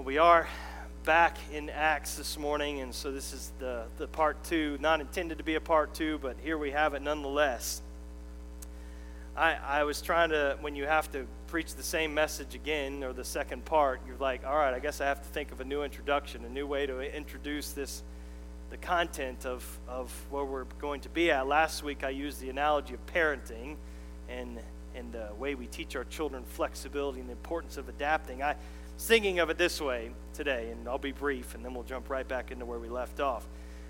Well, we are back in Acts this morning, and so this is the, the part two, not intended to be a part two, but here we have it nonetheless. I, I was trying to, when you have to preach the same message again, or the second part, you're like, all right, I guess I have to think of a new introduction, a new way to introduce this, the content of, of where we're going to be at. Last week I used the analogy of parenting and, and the way we teach our children flexibility and the importance of adapting. I, thinking of it this way today, and I'll be brief, and then we'll jump right back into where we left off.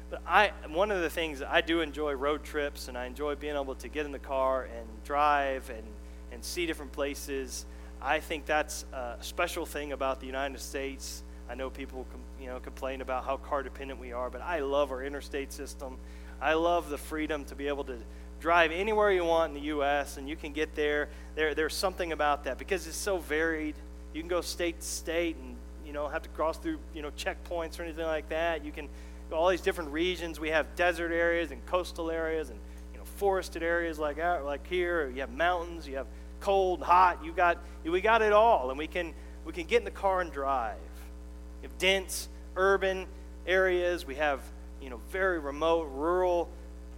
But I, one of the things I do enjoy road trips, and I enjoy being able to get in the car and drive and, and see different places. I think that's a special thing about the United States. I know people, you know, complain about how car dependent we are, but I love our interstate system. I love the freedom to be able to drive anywhere you want in the U.S. and you can get there. There, there's something about that because it's so varied. You can go state to state and you know have to cross through you know checkpoints or anything like that. You can go all these different regions. We have desert areas and coastal areas and you know forested areas like out, like here. You have mountains. You have cold, hot. You got we got it all, and we can we can get in the car and drive. We have dense urban areas. We have you know very remote rural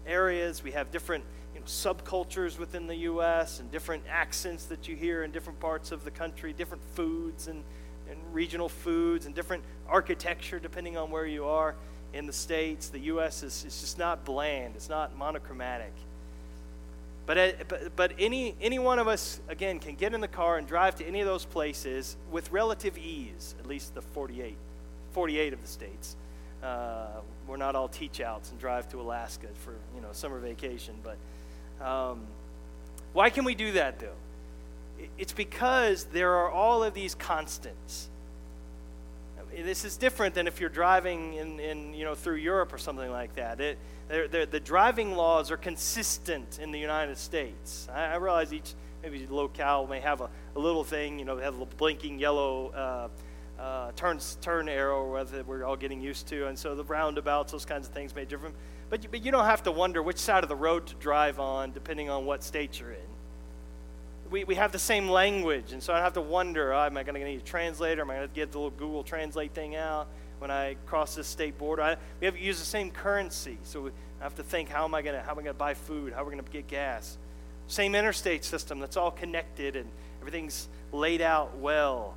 areas. We have different know, subcultures within the U.S. and different accents that you hear in different parts of the country, different foods and, and regional foods and different architecture depending on where you are in the States. The U.S. is, is just not bland, it's not monochromatic. But, uh, but, but any, any one of us, again, can get in the car and drive to any of those places with relative ease, at least the 48, 48 of the states. Uh, we're not all teach outs and drive to Alaska for you know summer vacation, but um, why can we do that, though? It's because there are all of these constants. This is different than if you're driving in, in you know, through Europe or something like that. It, they're, they're, the driving laws are consistent in the United States. I, I realize each maybe locale may have a, a, little thing, you know, have a blinking yellow uh, uh, turn, turn arrow whether we're all getting used to. And so the roundabouts, those kinds of things may be But, but you don't have to wonder which side of the road to drive on depending on what state you're in. We, we have the same language, and so I don't have to wonder, oh, am I going to need a translator? Am I going to get the little Google Translate thing out when I cross this state border? I, we have to use the same currency, so we have to think, how am I going to, how am I going to buy food? How are we going to get gas? Same interstate system that's all connected and everything's laid out well.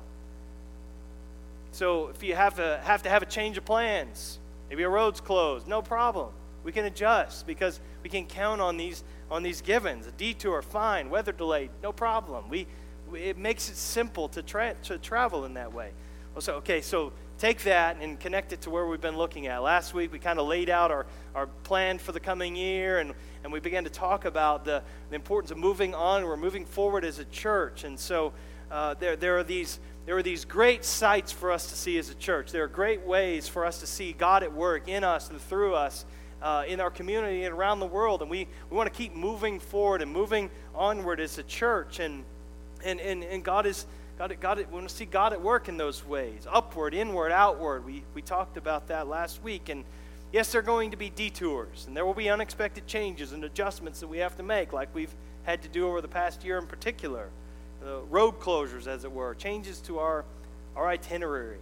So if you have to have to have a change of plans, maybe a road's closed, no problem. We can adjust because we can count on these on these givens. A detour, fine. Weather delayed, no problem. We, it makes it simple to tra- to travel in that way. Well, so okay, so take that and connect it to where we've been looking at. Last week we kind of laid out our, our plan for the coming year and, and we began to talk about the, the importance of moving on. We're moving forward as a church. And so uh, there, there are these there are these great sights for us to see as a church. There are great ways for us to see God at work in us and through us uh, in our community and around the world. And we, we want to keep moving forward and moving onward as a church. And, and, and, and God is. God, God, we want to see God at work in those ways upward, inward, outward. We, we talked about that last week. And yes, there are going to be detours, and there will be unexpected changes and adjustments that we have to make, like we've had to do over the past year in particular. Uh, road closures, as it were, changes to our, our itinerary.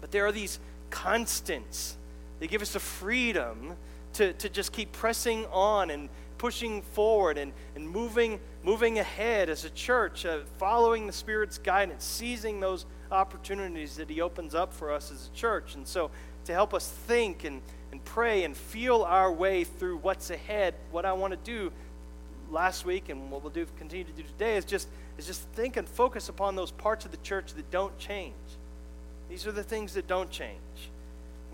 But there are these constants they give us the freedom to, to just keep pressing on and pushing forward and, and moving, moving ahead as a church, uh, following the Spirit's guidance, seizing those opportunities that He opens up for us as a church. And so, to help us think and, and pray and feel our way through what's ahead, what I want to do last week and what we'll do continue to do today is just is just think and focus upon those parts of the church that don't change. These are the things that don't change.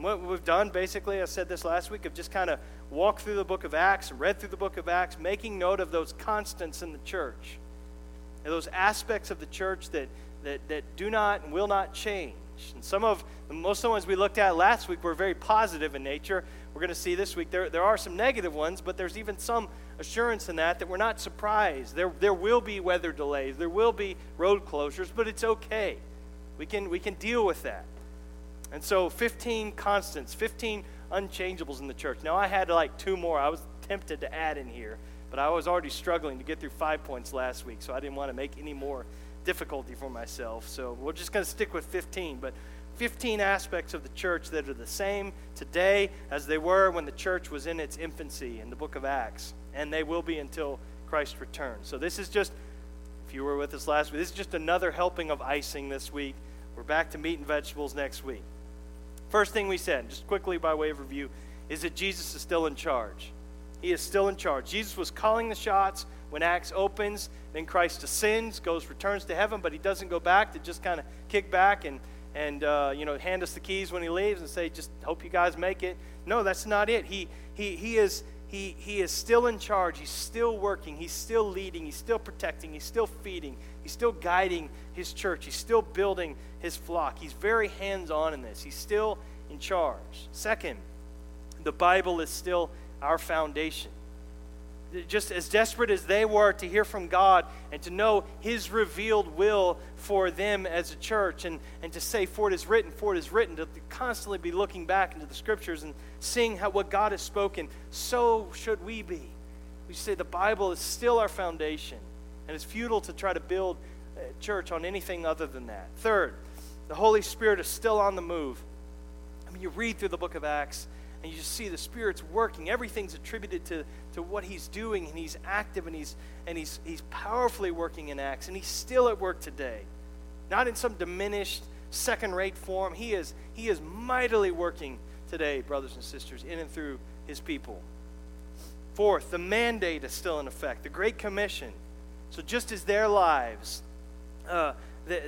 What we've done, basically, I said this last week, of just kind of walked through the book of Acts and read through the book of Acts, making note of those constants in the church, and those aspects of the church that, that, that do not and will not change. And some of, the most of the ones we looked at last week were very positive in nature. We're going to see this week there, there are some negative ones, but there's even some assurance in that that we're not surprised. There, there will be weather delays, there will be road closures, but it's okay. We can, we can deal with that. And so 15 constants, 15 unchangeables in the church. Now I had like two more. I was tempted to add in here, but I was already struggling to get through five points last week, so I didn't want to make any more difficulty for myself. So we're just going to stick with 15. But 15 aspects of the church that are the same today as they were when the church was in its infancy in the book of Acts, and they will be until Christ returns. So this is just, if you were with us last week, this is just another helping of icing this week. We're back to meat and vegetables next week. First thing we said, just quickly by way of review, is that Jesus is still in charge. He is still in charge. Jesus was calling the shots when Acts opens. Then Christ ascends, goes, returns to heaven, but he doesn't go back to just kind of kick back and, and uh, you know, hand us the keys when he leaves and say, just hope you guys make it. No, that's not it. He, he, he, is, he, he is still in charge. He's still working. He's still leading. He's still protecting. He's still feeding. He's still guiding his church. He's still building his flock. He's very hands on in this. He's still in charge. Second, the Bible is still our foundation. Just as desperate as they were to hear from God and to know His revealed will for them as a church, and, and to say, For it is written, for it is written, to constantly be looking back into the scriptures and seeing how, what God has spoken, so should we be. We say the Bible is still our foundation, and it's futile to try to build church on anything other than that. Third, the Holy Spirit is still on the move. I mean, you read through the book of Acts, and you just see the Spirit's working. Everything's attributed to, to what He's doing, and He's active, and He's and He's He's powerfully working in Acts, and He's still at work today. Not in some diminished, second-rate form. He is He is mightily working today, brothers and sisters, in and through His people. Fourth, the mandate is still in effect. The Great Commission. So just as their lives. Uh,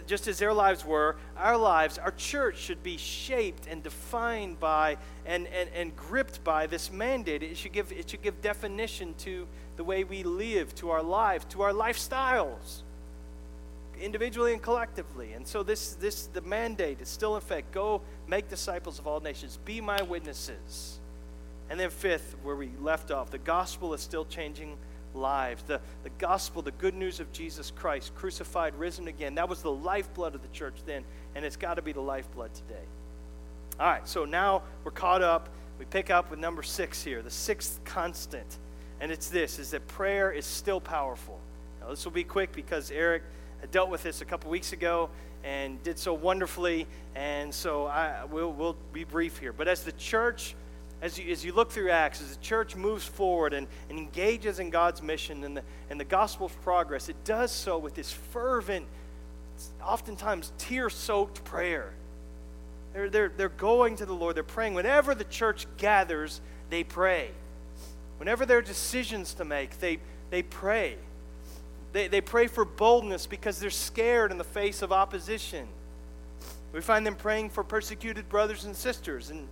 just as their lives were, our lives, our church should be shaped and defined by and, and, and gripped by this mandate. It should, give, it should give definition to the way we live, to our lives, to our lifestyles, individually and collectively. And so this, this the mandate is still in effect. Go make disciples of all nations. Be my witnesses. And then fifth, where we left off, the gospel is still changing lives. The, the gospel, the good news of Jesus Christ, crucified, risen again, that was the lifeblood of the church then, and it's got to be the lifeblood today. All right, so now we're caught up. We pick up with number six here, the sixth constant. And it's this, is that prayer is still powerful. Now, this will be quick because Eric dealt with this a couple weeks ago and did so wonderfully. And so I, we'll, we'll be brief here. But as the church as you, as you look through Acts, as the church moves forward and, and engages in God's mission and the, and the gospel's progress, it does so with this fervent, oftentimes tear soaked prayer. They're, they're, they're going to the Lord, they're praying. Whenever the church gathers, they pray. Whenever there are decisions to make, they, they pray. They, they pray for boldness because they're scared in the face of opposition. We find them praying for persecuted brothers and sisters. And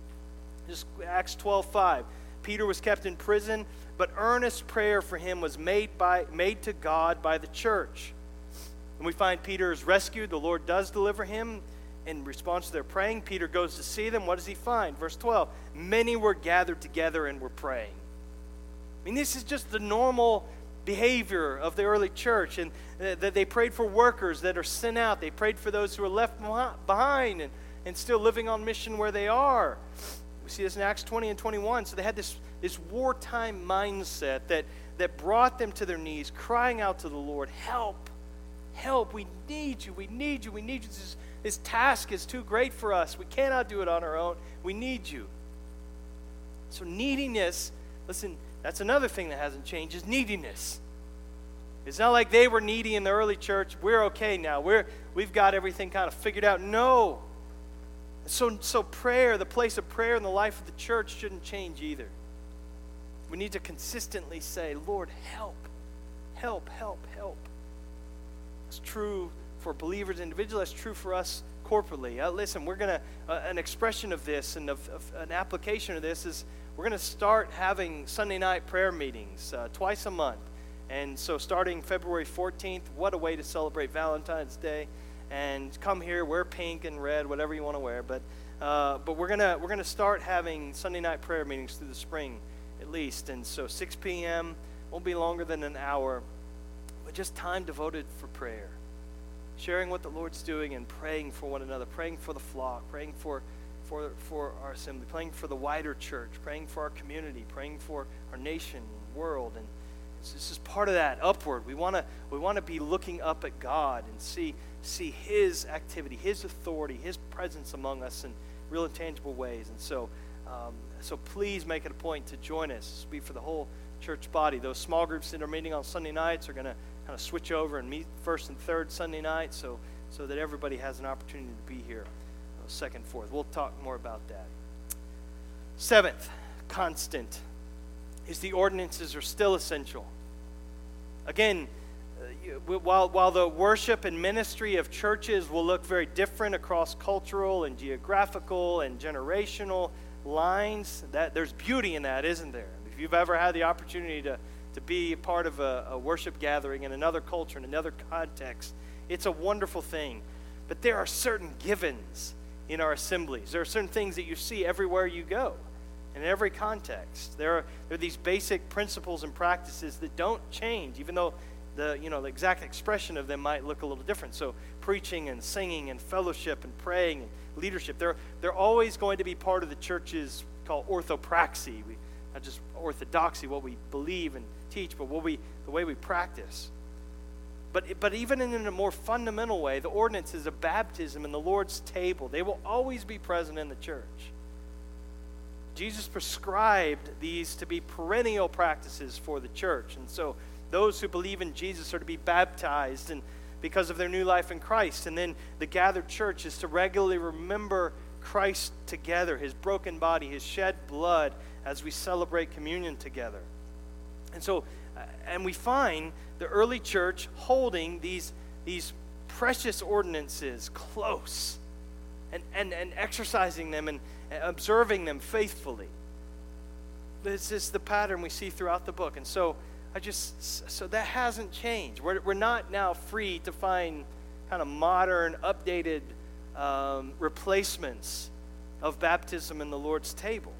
just Acts 12 5. Peter was kept in prison, but earnest prayer for him was made, by, made to God by the church. And we find Peter is rescued. The Lord does deliver him. In response to their praying, Peter goes to see them. What does he find? Verse 12 Many were gathered together and were praying. I mean, this is just the normal behavior of the early church. And that they prayed for workers that are sent out, they prayed for those who are left behind and, and still living on mission where they are. We see this in Acts 20 and 21. So they had this, this wartime mindset that, that brought them to their knees, crying out to the Lord, Help, help, we need you, we need you, we need you. This, this task is too great for us. We cannot do it on our own. We need you. So, neediness, listen, that's another thing that hasn't changed, is neediness. It's not like they were needy in the early church. We're okay now. We're, we've got everything kind of figured out. No. So, so prayer, the place of prayer in the life of the church shouldn't change either. We need to consistently say, Lord, help, help, help, help. It's true for believers individually, that's true for us corporately. Uh, listen, we're going to, uh, an expression of this and of, of, an application of this is we're going to start having Sunday night prayer meetings uh, twice a month. And so starting February 14th, what a way to celebrate Valentine's Day and come here, wear pink and red, whatever you want to wear. But, uh, but we're gonna we're gonna start having Sunday night prayer meetings through the spring, at least. And so 6 p.m. won't be longer than an hour, but just time devoted for prayer, sharing what the Lord's doing and praying for one another, praying for the flock, praying for for for our assembly, praying for the wider church, praying for our community, praying for our nation, world, and this is part of that upward. We want to we want to be looking up at God and see see His activity, His authority, His presence among us in real and tangible ways. And so, um, so please make it a point to join us. Be for the whole church body. Those small groups that are meeting on Sunday nights are going to kind of switch over and meet first and third Sunday night, so so that everybody has an opportunity to be here. Uh, second, fourth. We'll talk more about that. Seventh, constant, is the ordinances are still essential. Again, while, while the worship and ministry of churches will look very different across cultural and geographical and generational lines, that there's beauty in that, isn't there? If you've ever had the opportunity to, to be part of a, a worship gathering in another culture, in another context, it's a wonderful thing. But there are certain givens in our assemblies. There are certain things that you see everywhere you go, in every context. There are, there are these basic principles and practices that don't change, even though the, you know, the exact expression of them might look a little different. So preaching and singing and fellowship and praying and leadership, they're, they're always going to be part of the church's called orthopraxy. We, not just orthodoxy, what we believe and teach, but what we, the way we practice. But, but even in a more fundamental way, the ordinances of baptism and the Lord's table, they will always be present in the church. Jesus prescribed these to be perennial practices for the church. And so those who believe in Jesus are to be baptized and because of their new life in Christ. And then the gathered church is to regularly remember Christ together, his broken body, his shed blood, as we celebrate communion together. And so, uh, and we find the early church holding these, these precious ordinances close and, and, and exercising them and observing them faithfully. This is the pattern we see throughout the book. And so I just, so that hasn't changed. We're, we're not now free to find kind of modern, updated um, replacements of baptism in the Lord's table.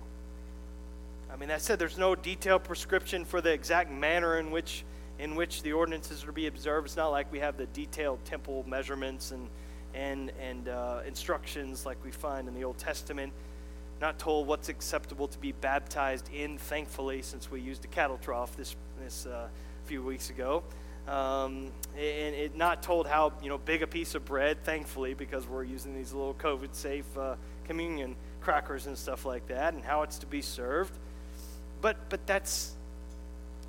I mean, that said, there's no detailed prescription for the exact manner in which in which the ordinances are to be observed. It's not like we have the detailed temple measurements and, and, and uh, instructions like we find in the Old Testament. Not told what's acceptable to be baptized in, thankfully, since we used a cattle trough this, this uh, a few weeks ago. Um, and it not told how you know big a piece of bread, thankfully, because we're using these little COVID-safe uh, communion crackers and stuff like that, and how it's to be served. But but that's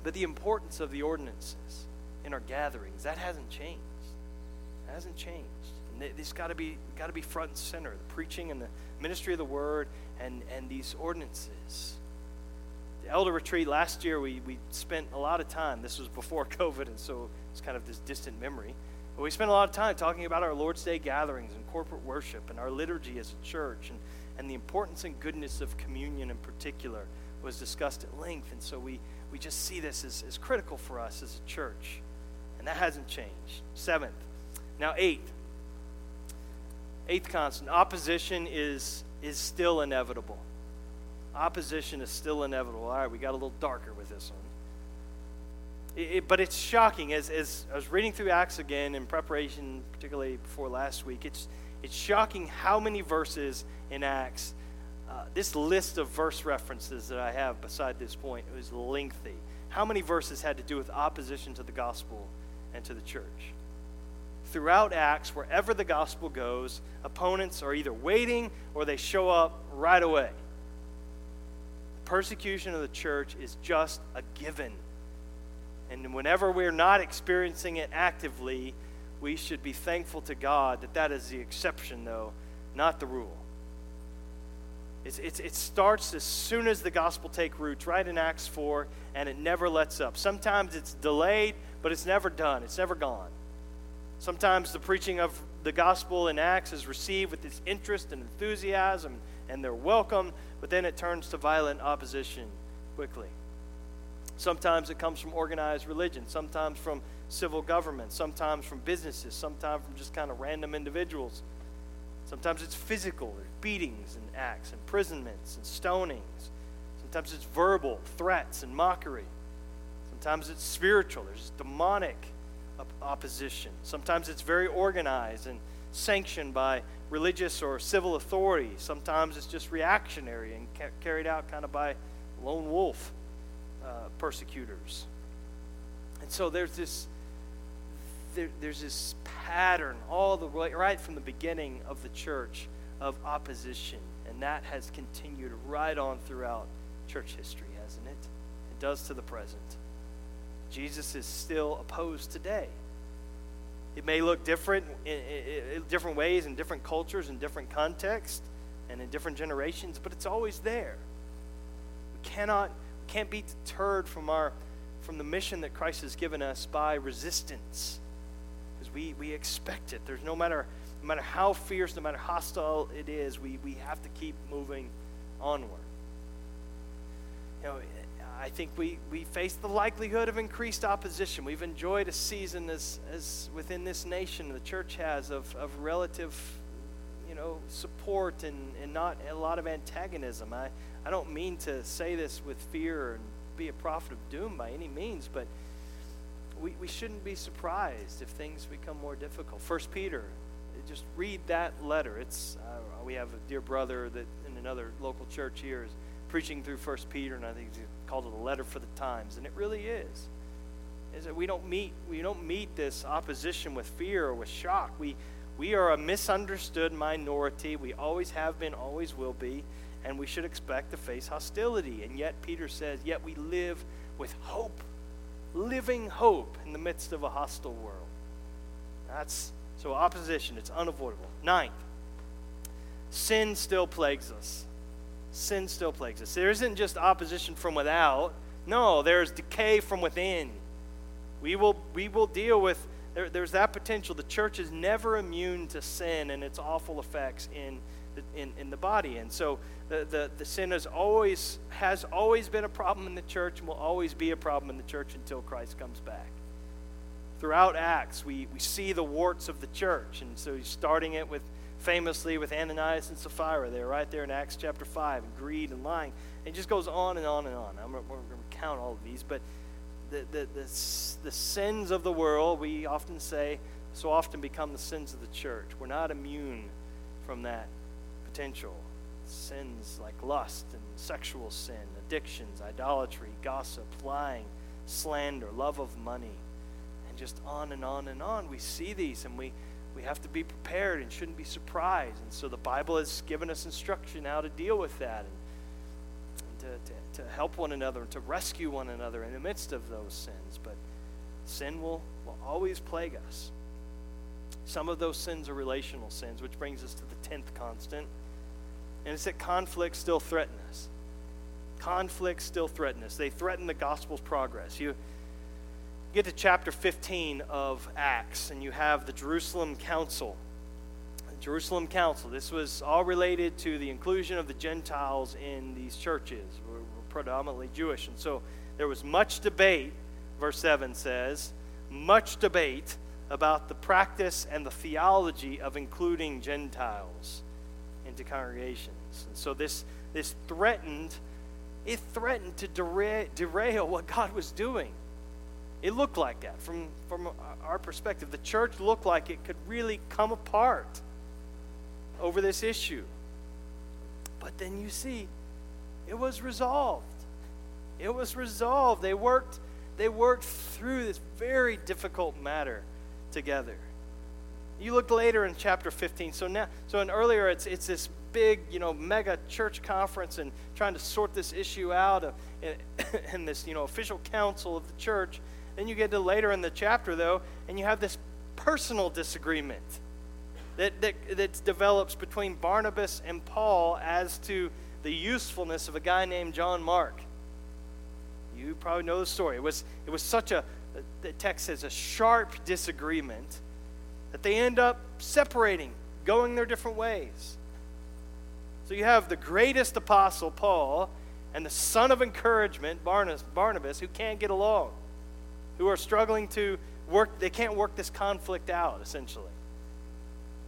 but the importance of the ordinances in our gatherings, that hasn't changed. Hasn't changed. And this got to be got to be front and center. The preaching and the ministry of the word and, and these ordinances. Elder retreat last year, we, we spent a lot of time. This was before COVID, and so it's kind of this distant memory. But we spent a lot of time talking about our Lord's Day gatherings and corporate worship and our liturgy as a church and, and the importance and goodness of communion in particular was discussed at length. And so we, we just see this as, as critical for us as a church. And that hasn't changed. Seventh. Now, eighth. Eighth constant. Opposition is, is still inevitable. Opposition is still inevitable. All right, we got a little darker with this one. It, it, but it's shocking. As, as I was reading through Acts again in preparation, particularly before last week, it's, it's shocking how many verses in Acts uh, this list of verse references that I have beside this point is lengthy. How many verses had to do with opposition to the gospel and to the church? Throughout Acts, wherever the gospel goes, opponents are either waiting or they show up right away. Persecution of the church is just a given. And whenever we're not experiencing it actively, we should be thankful to God that that is the exception, though, not the rule. It's, it's, it starts as soon as the gospel take root, right in Acts 4, and it never lets up. Sometimes it's delayed, but it's never done. It's never gone. Sometimes the preaching of the gospel in Acts is received with this interest and enthusiasm, and they're welcome, but then it turns to violent opposition quickly. Sometimes it comes from organized religion, sometimes from civil government, sometimes from businesses, sometimes from just kind of random individuals. Sometimes it's physical, there's beatings and acts, imprisonments and stonings. Sometimes it's verbal, threats and mockery. Sometimes it's spiritual, there's demonic opposition. Sometimes it's very organized and sanctioned by religious or civil authority. Sometimes it's just reactionary and ca- carried out kind of by lone wolf uh, persecutors. And so there's this there, there's this pattern all the way right from the beginning of the church of opposition, and that has continued right on throughout church history, hasn't it? It does to the present. Jesus is still opposed today. It may look different in, in, in different ways in different cultures in different contexts and in different generations, but it's always there. We cannot can't be deterred from our from the mission that Christ has given us by resistance. Because we, we expect it. There's no matter no matter how fierce, no matter hostile it is, we, we have to keep moving onward. You know, I think we, we face the likelihood of increased opposition. We've enjoyed a season as, as within this nation, the church has, of, of relative you know, support and, and not a lot of antagonism. I, I don't mean to say this with fear and be a prophet of doom by any means, but we, we shouldn't be surprised if things become more difficult. First Peter, just read that letter. It's uh, we have a dear brother that in another local church here is preaching through First Peter, and I think he called it a letter for the times, and it really is. Is that we don't meet we don't meet this opposition with fear or with shock. We we are a misunderstood minority. We always have been, always will be, and we should expect to face hostility. And yet Peter says, yet we live with hope, living hope in the midst of a hostile world. That's so opposition, it's unavoidable. Ninth, sin still plagues us sin still plagues us. There isn't just opposition from without. No, there's decay from within. We will, we will deal with, there, there's that potential. The church is never immune to sin and its awful effects in the, in, in the body. And so the, the, the sin has always, has always been a problem in the church and will always be a problem in the church until Christ comes back. Throughout Acts, we, we see the warts of the church. And so he's starting it with famously with Ananias and Sapphira. They're right there in Acts chapter 5, and greed and lying. It just goes on and on and on. I'm not going to count all of these, but the, the, the, the sins of the world, we often say, so often become the sins of the church. We're not immune from that potential. Sins like lust and sexual sin, addictions, idolatry, gossip, lying, slander, love of money, and just on and on and on. We see these and we we have to be prepared and shouldn't be surprised. And so the Bible has given us instruction how to deal with that and, to, to, to help one another and to rescue one another in the midst of those sins. But sin will, will always plague us. Some of those sins are relational sins, which brings us to the 10th constant. And it's that conflicts still threaten us. Conflicts still threaten us. They threaten the gospel's progress. You, get to chapter 15 of Acts, and you have the Jerusalem Council. The Jerusalem Council. This was all related to the inclusion of the Gentiles in these churches. We're, predominantly Jewish. And so there was much debate, verse 7 says, much debate about the practice and the theology of including Gentiles into congregations. And so this, this threatened, it threatened to derail, derail what God was doing. It looked like that from, from our perspective. The church looked like it could really come apart over this issue. But then you see, it was resolved. It was resolved. They worked, they worked through this very difficult matter together. You look later in chapter 15. So now, so in earlier, it's it's this big, you know, mega church conference and trying to sort this issue out, in, in this, you know, official council of the church. Then you get to later in the chapter, though, and you have this personal disagreement that, that, that develops between Barnabas and Paul as to the usefulness of a guy named John Mark. You probably know the story. It was, it was such a, the text says, a sharp disagreement that they end up separating, going their different ways. So you have the greatest apostle, Paul, and the son of encouragement, Barnabas, who can't get along who are struggling to work, they can't work this conflict out, essentially.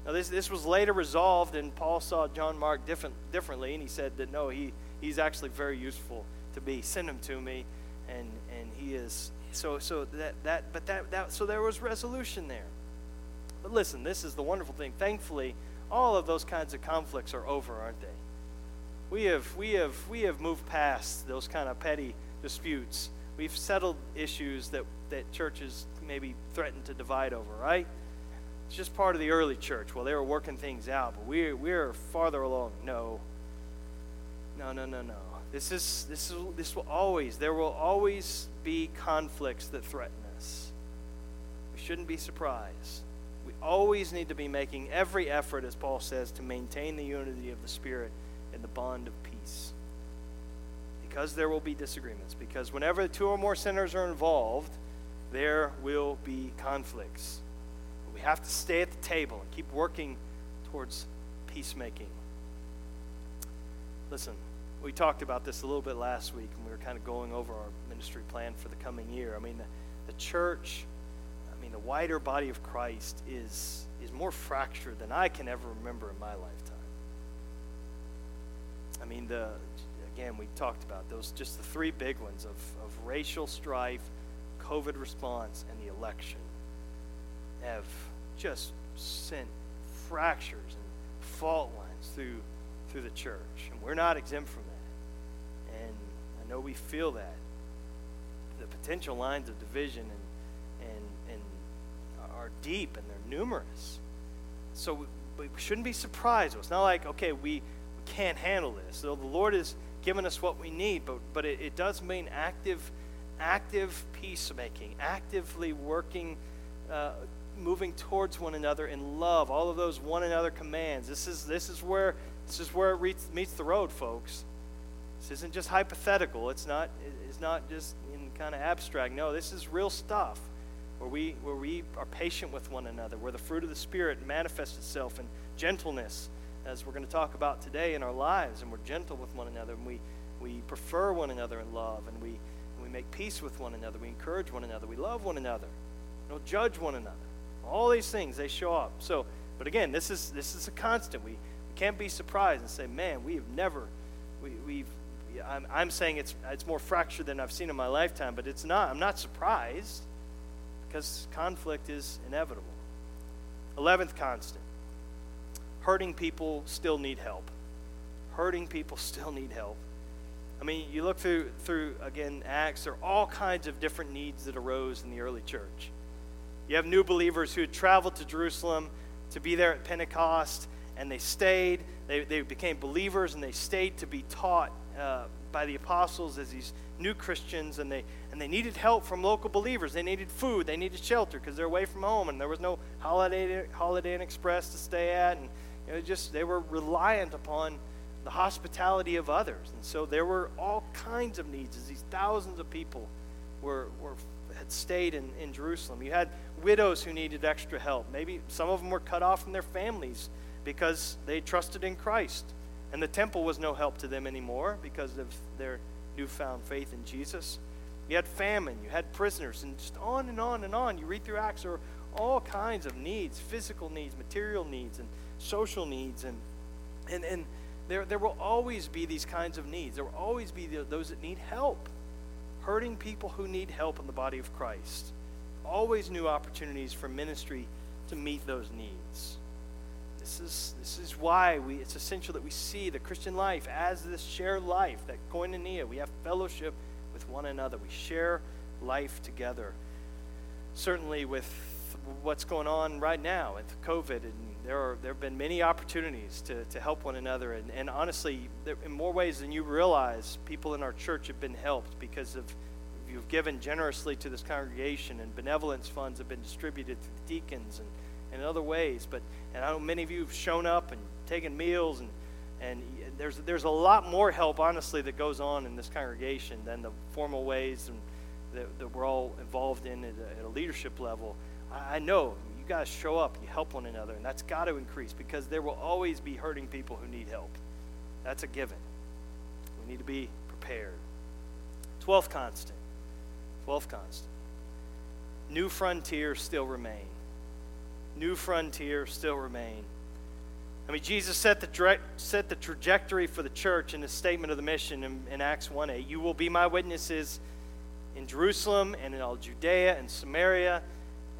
Now, this, this was later resolved, and Paul saw John Mark different, differently, and he said that no, he, he's actually very useful to be. Send him to me, and, and he is. So, so that, that, but that, that, so there was resolution there. But listen, this is the wonderful thing. Thankfully, all of those kinds of conflicts are over, aren't they? We have, we have, we have moved past those kind of petty disputes we've settled issues that, that churches maybe threaten to divide over, right? It's just part of the early church. Well, they were working things out, but we're, we're farther along. No. No, no, no, no. This is this is this will always there will always be conflicts that threaten us. We shouldn't be surprised. We always need to be making every effort, as Paul says, to maintain the unity of the Spirit in the bond of peace. Because there will be disagreements. Because whenever two or more sinners are involved, there will be conflicts. We have to stay at the table and keep working towards peacemaking. Listen, we talked about this a little bit last week, and we were kind of going over our ministry plan for the coming year. I mean, the, the church, I mean, the wider body of Christ is, is more fractured than I can ever remember in my lifetime. I mean, the, again, we talked about those, just the three big ones of, of racial strife, COVID response, and the election have just sent fractures and fault lines through through the church, and we're not exempt from that. And I know we feel that the potential lines of division and and and are deep and they're numerous. So we, we shouldn't be surprised. It's not like okay, we, can't handle this. So the Lord has given us what we need, but but it, it does mean active active peacemaking, actively working. Uh, moving towards one another in love all of those one another commands. This is this is where this is where it meets the road folks. This isn't just hypothetical. It's not it's not just in kind of abstract. No this is real stuff where we where we are patient with one another where the fruit of the spirit manifests itself in gentleness as we're going to talk about today in our lives and we're gentle with one another and we we prefer one another in love and we we make peace with one another we encourage one another we love one another we don't judge one another all these things they show up. So, but again, this is this is a constant. We, we can't be surprised and say, "Man, we have never." We, we've. I'm, I'm saying it's it's more fractured than I've seen in my lifetime, but it's not. I'm not surprised because conflict is inevitable. Eleventh constant: hurting people still need help. Hurting people still need help. I mean, you look through through again Acts. There are all kinds of different needs that arose in the early church. You have new believers who had traveled to Jerusalem to be there at Pentecost, and they stayed. They, they became believers, and they stayed to be taught uh, by the apostles as these new Christians, and they, and they needed help from local believers. They needed food, they needed shelter because they're away from home, and there was no Holiday, Holiday Inn Express to stay at, and you know, just they were reliant upon the hospitality of others. And so there were all kinds of needs as these thousands of people were, were had stayed in, in Jerusalem. You had widows who needed extra help. Maybe some of them were cut off from their families because they trusted in Christ. And the temple was no help to them anymore because of their newfound faith in Jesus. You had famine, you had prisoners, and just on and on and on. You read through Acts, were all kinds of needs physical needs, material needs, and social needs. And, and, and there, there will always be these kinds of needs. There will always be the, those that need help hurting people who need help in the body of Christ. Always new opportunities for ministry to meet those needs. This is, this is why we, it's essential that we see the Christian life as this shared life, that koinonia. We have fellowship with one another. We share life together. Certainly, with what's going on right now with COVID, and there, are, there have been many opportunities to, to help one another. And, and honestly, there, in more ways than you realize, people in our church have been helped because of you've given generously to this congregation, and benevolence funds have been distributed to the deacons and, and other ways. But and I know many of you have shown up and taken meals, and and there's there's a lot more help, honestly, that goes on in this congregation than the formal ways and that, that we're all involved in at a, at a leadership level. I, know you guys show up you help one another, and that's got to increase because there will always be hurting people who need help. That's a given. We need to be prepared. Twelfth constant 12th constant. New frontiers still remain. New frontiers still remain. I mean, Jesus set the, direct, set the trajectory for the church in his statement of the mission in, in Acts 1 8. You will be my witnesses in Jerusalem and in all Judea and Samaria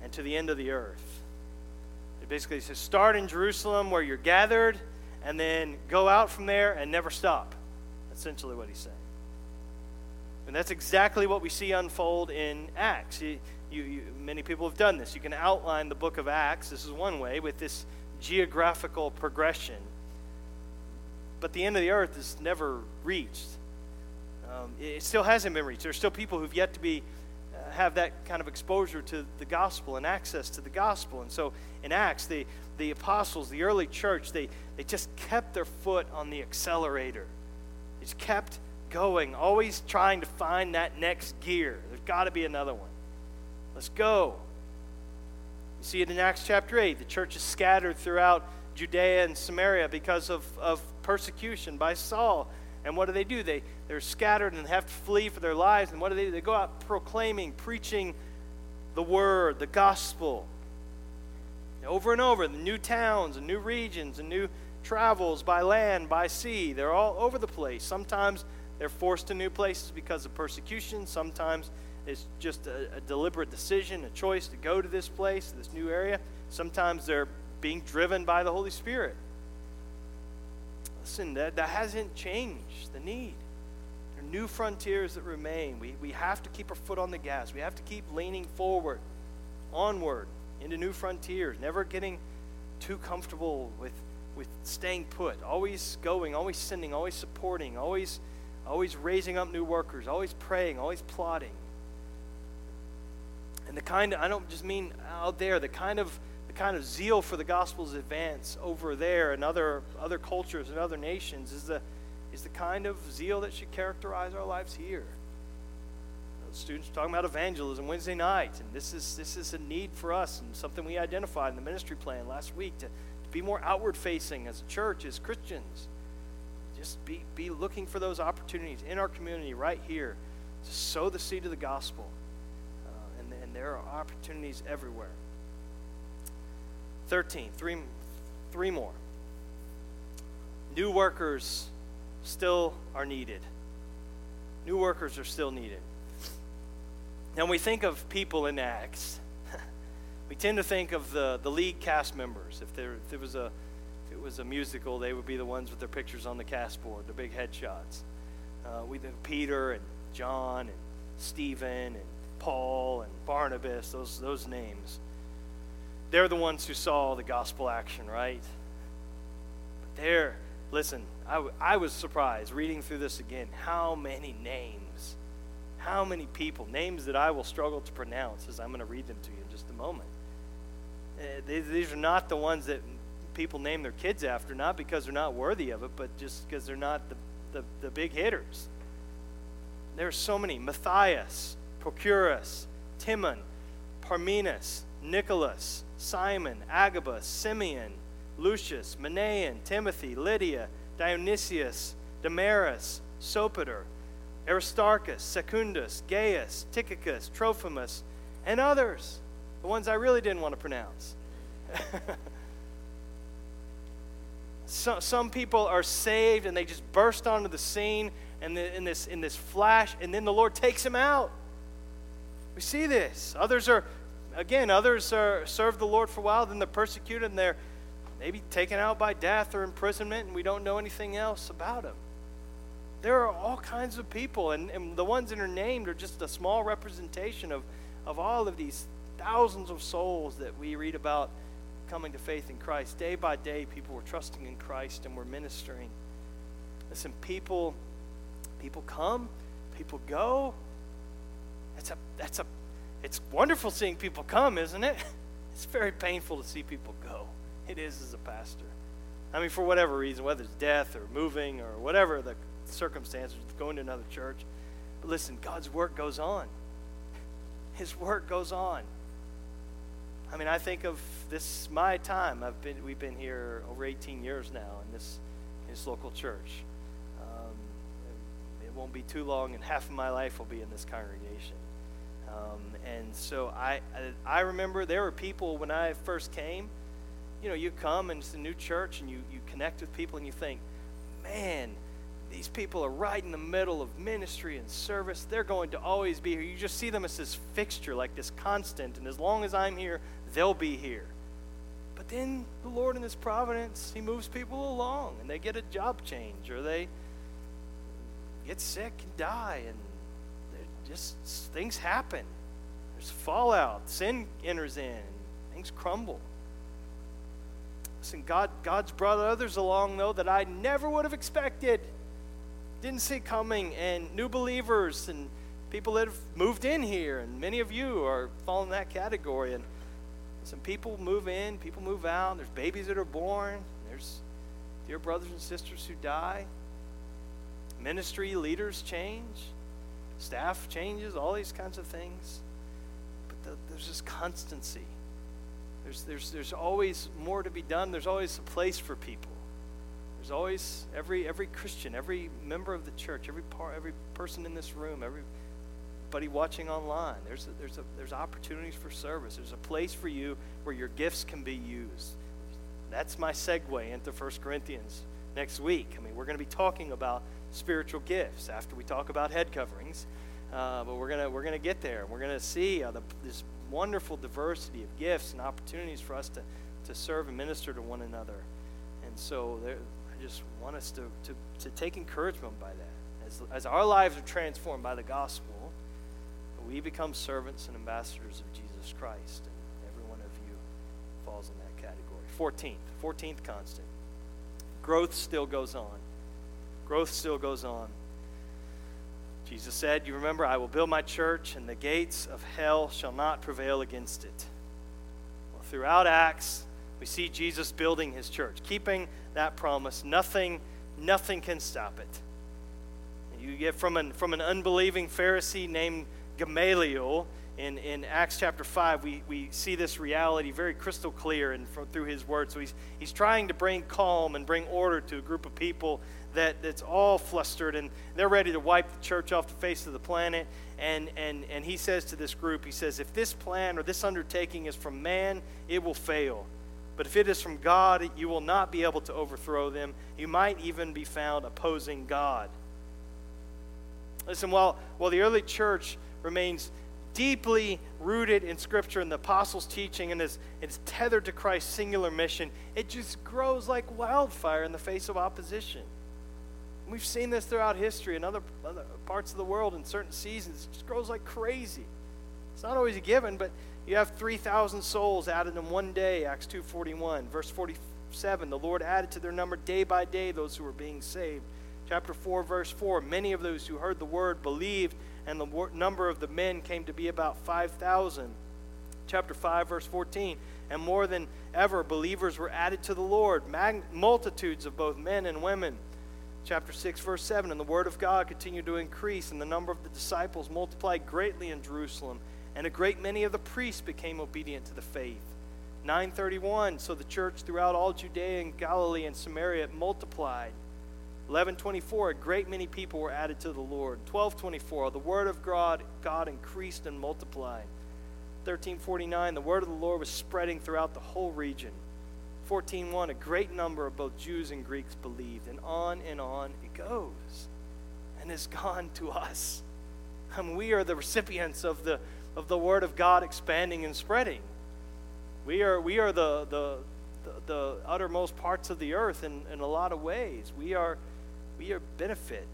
and to the end of the earth. It basically says start in Jerusalem where you're gathered and then go out from there and never stop. Essentially what he's saying. And that's exactly what we see unfold in Acts. You, you, you, many people have done this. You can outline the book of Acts, this is one way, with this geographical progression. But the end of the earth is never reached. Um, it still hasn't been reached. There's still people who've yet to be have that kind of exposure to the gospel and access to the gospel. And so in Acts, the, the apostles, the early church, they, they just kept their foot on the accelerator. They just kept going, always trying to find that next gear. There's got to be another one. Let's go. You see it in Acts chapter 8. The church is scattered throughout Judea and Samaria because of, of persecution by Saul. And what do they do? They, they're scattered and have to flee for their lives. And what do they do? They go out proclaiming, preaching the word, the gospel. Over and over, the new towns and new regions and new travels by land, by sea. They're all over the place. Sometimes they're forced to new places because of persecution. Sometimes it's just a, a, deliberate decision, a choice to go to this place, this new area. Sometimes they're being driven by the Holy Spirit. Listen, that, that hasn't changed the need. There are new frontiers that remain. We, we have to keep our foot on the gas. We have to keep leaning forward, onward, into new frontiers, never getting too comfortable with, with staying put, always going, always sending, always supporting, always always raising up new workers, always praying, always plotting. And the kind of, I don't just mean out there, the kind of kind of zeal for the gospel's advance over there and other other cultures and other nations is the is the kind of zeal that should characterize our lives here. Students talking about evangelism Wednesday night, and this is this is a need for us and something we identified in the ministry plan last week to, to be more outward facing as a church, as Christians just be, be looking for those opportunities in our community right here to sow the seed of the gospel. Uh, and, and there are opportunities everywhere. 13, three, three more. New workers still are needed. New workers are still needed. Now, we think of people in Acts, we tend to think of the, the lead cast members. If there, if there was a if it was a musical, they would be the ones with their pictures on the cast board, the big headshots. Uh, we think Peter and John and Stephen and Paul and Barnabas, those, those names. They're the ones who saw the gospel action, right? But they're, listen, I, was surprised reading through this again how many names, how many people, names that I will struggle to pronounce as I'm going to read them to you in just a moment. Uh, they, these are not the ones that people name their kids after, not because they're not worthy of it, but just because they're not the, the, the big hitters. There are so many Matthias, Prochorus, Timon, Parmenas, Nicholas, Simon, Agabus, Simeon, Lucius, Manaen, Timothy, Lydia, Dionysius, Damaris, Sopater, Aristarchus, Secundus, Gaius, Tychicus, Trophimus, and others. The ones I really didn't want to pronounce. So, some people are saved and they just burst onto the scene and in this, in this flash, and then the Lord takes them out. We see this. Others are, again, others are serve the Lord for a while, then they're persecuted and they're maybe taken out by death or imprisonment, and we don't know anything else about them. There are all kinds of people, and, and the ones that are named are just a small representation of, of all of these thousands of souls that we read about coming to faith in Christ. Day by day, people were trusting in Christ and were ministering. Listen, people, people come, people go. That's a, that's a, it's wonderful seeing people come, isn't it? It's very painful to see people go. It is as a pastor. I mean, for whatever reason, whether it's death or moving or whatever the circumstances, going to another church. But listen, God's work goes on. His work goes on. I mean, I think of this my time. I've been we've been here over 18 years now in this in this local church. Um, it won't be too long, and half of my life will be in this congregation. Um, and so I, I remember there were people when I first came. You know, you come and it's a new church, and you you connect with people, and you think, man. These people are right in the middle of ministry and service. They're going to always be here. You just see them as this fixture, like this constant. And as long as I'm here, they'll be here. But then the Lord in His providence, He moves people along and they get a job change or they get sick and die and just things happen. There's fallout. Sin enters in. Things crumble. Listen, God, God's brought others along, though, that I never would have expected. Didn't see coming. And new believers and people that have moved in here. And many of you are falling in that category. And some people move in, people move out. There's babies that are born. There's dear brothers and sisters who die. Ministry leaders change. Staff changes, all these kinds of things. But the, there's this constancy. There's, there's, there's always more to be done. There's always a place for people. There's always every every Christian, every member of the church, every part, every person in this room, everybody watching online. There's a, there's a, there's opportunities for service. There's a place for you where your gifts can be used. That's my segue into 1 Corinthians next week. I mean, we're going to be talking about spiritual gifts after we talk about head coverings. Uh, but we're gonna we're gonna get there. We're gonna see uh, the, this wonderful diversity of gifts and opportunities for us to, to serve and minister to one another. And so there, I just want us to, to, to take encouragement by that. As, as our lives are transformed by the gospel, we become servants and ambassadors of Jesus Christ. And every one of you falls in that category. 14th, 14th constant. Growth still goes on. Growth still goes on. Jesus said, You remember, I will build my church, and the gates of hell shall not prevail against it. Well, throughout Acts, we see Jesus building his church, keeping that promise. Nothing, nothing can stop it. You get from an, from an unbelieving Pharisee named Gamaliel in, in Acts chapter 5, we, we see this reality very crystal clear and through his word. So he's, he's trying to bring calm and bring order to a group of people that, that's all flustered and they're ready to wipe the church off the face of the planet. And, and, and he says to this group, he says, if this plan or this undertaking is from man, it will fail. But if it is from God, you will not be able to overthrow them. You might even be found opposing God. Listen, while, while the early church remains deeply rooted in Scripture and the apostles' teaching and is, it's tethered to Christ's singular mission, it just grows like wildfire in the face of opposition. We've seen this throughout history in other, other parts of the world in certain seasons. It just grows like crazy. It's not always a given, but you have 3,000 souls added in one day, Acts 2.41. Verse 47, the Lord added to their number day by day those who were being saved. Chapter 4, verse 4, many of those who heard the word believed, and the number of the men came to be about 5,000. Chapter 5, verse 14, and more than ever, believers were added to the Lord, multitudes of both men and women chapter 6 verse 7 and the word of god continued to increase and the number of the disciples multiplied greatly in jerusalem and a great many of the priests became obedient to the faith. 931 so the church throughout all judea and galilee and samaria multiplied. 1124 a great many people were added to the lord. 1224 the word of god god increased and multiplied. 1349 the word of the lord was spreading throughout the whole region 14:1 a great number of both Jews and Greeks believed and on and on it goes and has gone to us. And we are the recipients of the of the word of God expanding and spreading. We are we are the the the, the uttermost parts of the earth in, in a lot of ways. We are we are benefit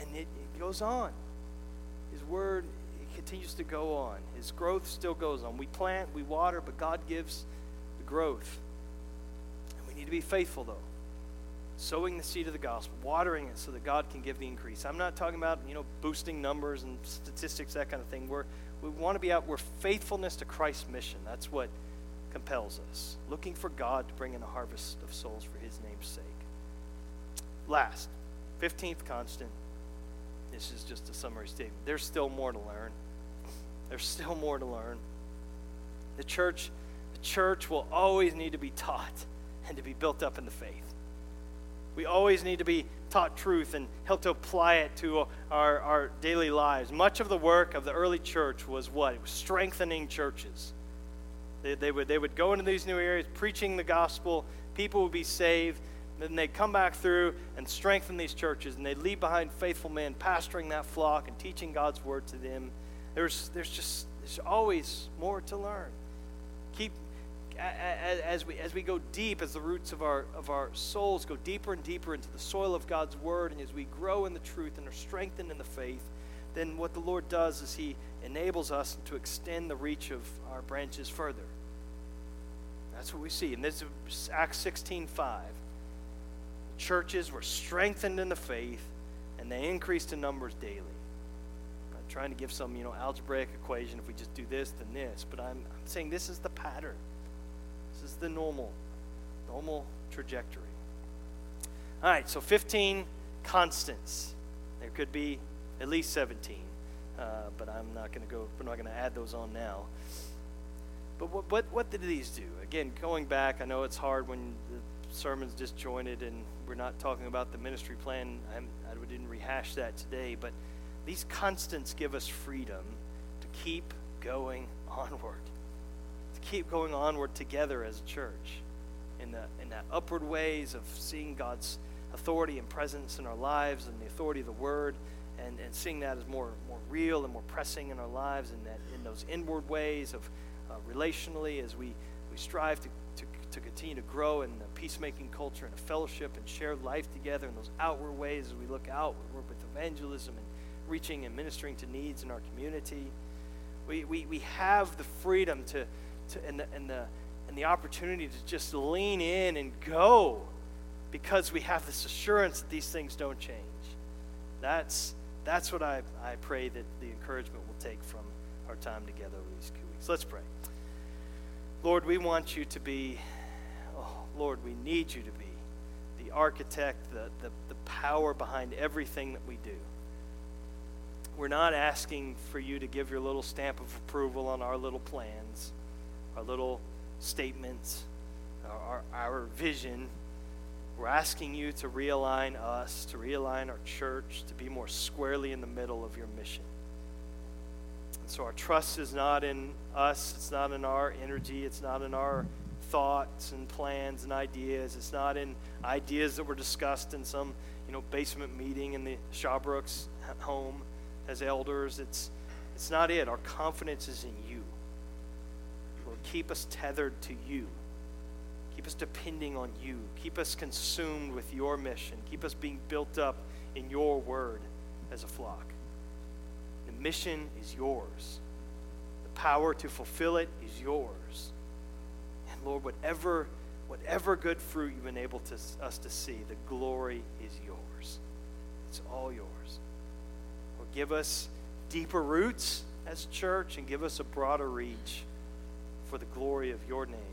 and it, it goes on. His word continues to go on. His growth still goes on. We plant we water but God gives the growth need to be faithful, though. Sowing the seed of the gospel, watering it so that God can give the increase. I'm not talking about, you know, boosting numbers and statistics, that kind of thing. We're, we want to be out, we're faithfulness to Christ's mission. That's what compels us. Looking for God to bring in a harvest of souls for his name's sake. Last, 15th constant. This is just a summary statement. There's still more to learn. There's still more to learn. The church, the church will always need to be taught and to be built up in the faith. We always need to be taught truth and help to apply it to our, our daily lives. Much of the work of the early church was what? It was strengthening churches. They, they, would, they would go into these new areas, preaching the gospel, people would be saved, then they'd come back through and strengthen these churches, and they'd leave behind faithful men pastoring that flock and teaching God's word to them. There's, there's just there's always more to learn. Keep as we, as we go deep, as the roots of our, of our souls go deeper and deeper into the soil of God's Word, and as we grow in the truth and are strengthened in the faith, then what the Lord does is He enables us to extend the reach of our branches further. That's what we see. And this is Acts 16 5. The Churches were strengthened in the faith and they increased in numbers daily. I'm trying to give some, you know, algebraic equation if we just do this, then this, but I'm, I'm saying this is the pattern. The normal, normal trajectory. All right, so 15 constants. There could be at least 17, uh, but I'm not going to go, we're not going to add those on now. But what, what, what did these do? Again, going back, I know it's hard when the sermon's disjointed and we're not talking about the ministry plan. I'm, I didn't rehash that today, but these constants give us freedom to keep going onward, keep going onward together as a church in the, in the upward ways of seeing God's authority and presence in our lives and the authority of the Word and, and seeing that as more, more real and more pressing in our lives and that in those inward ways of uh, relationally as we, we strive to, to, to continue to grow in the peacemaking culture and a fellowship and share life together in those outward ways as we look out, we work with evangelism and reaching and ministering to needs in our community. We, we, we have the freedom to, to and, the, and, the, and the opportunity to just lean in and go because we have this assurance that these things don't change. That's, that's what I, I pray that the encouragement will take from our time together over these two weeks. Let's pray. Lord, we want you to be, oh, Lord, we need you to be the architect, the, the, the power behind everything that we do. We're not asking for you to give your little stamp of approval on our little plans, our little statements, our, uh, our, our vision. We're asking you to realign us, to realign our church, to be more squarely in the middle of your mission. And so our trust is not in us, it's not in our energy, it's not in our thoughts and plans and ideas. It's not in ideas that were discussed in some, you know, basement meeting in the Shawbrooks home as elders. It's it's not it. Our confidence is in you. Keep us tethered to you. Keep us depending on you. Keep us consumed with your mission. Keep us being built up in your word as a flock The mission is yours. The power to fulfill it is yours. And Lord, whatever, whatever good fruit you've enabled to, us to see, the glory is yours. It's all yours. Lord, give us deeper roots as church and give us a broader reach for the glory of your name.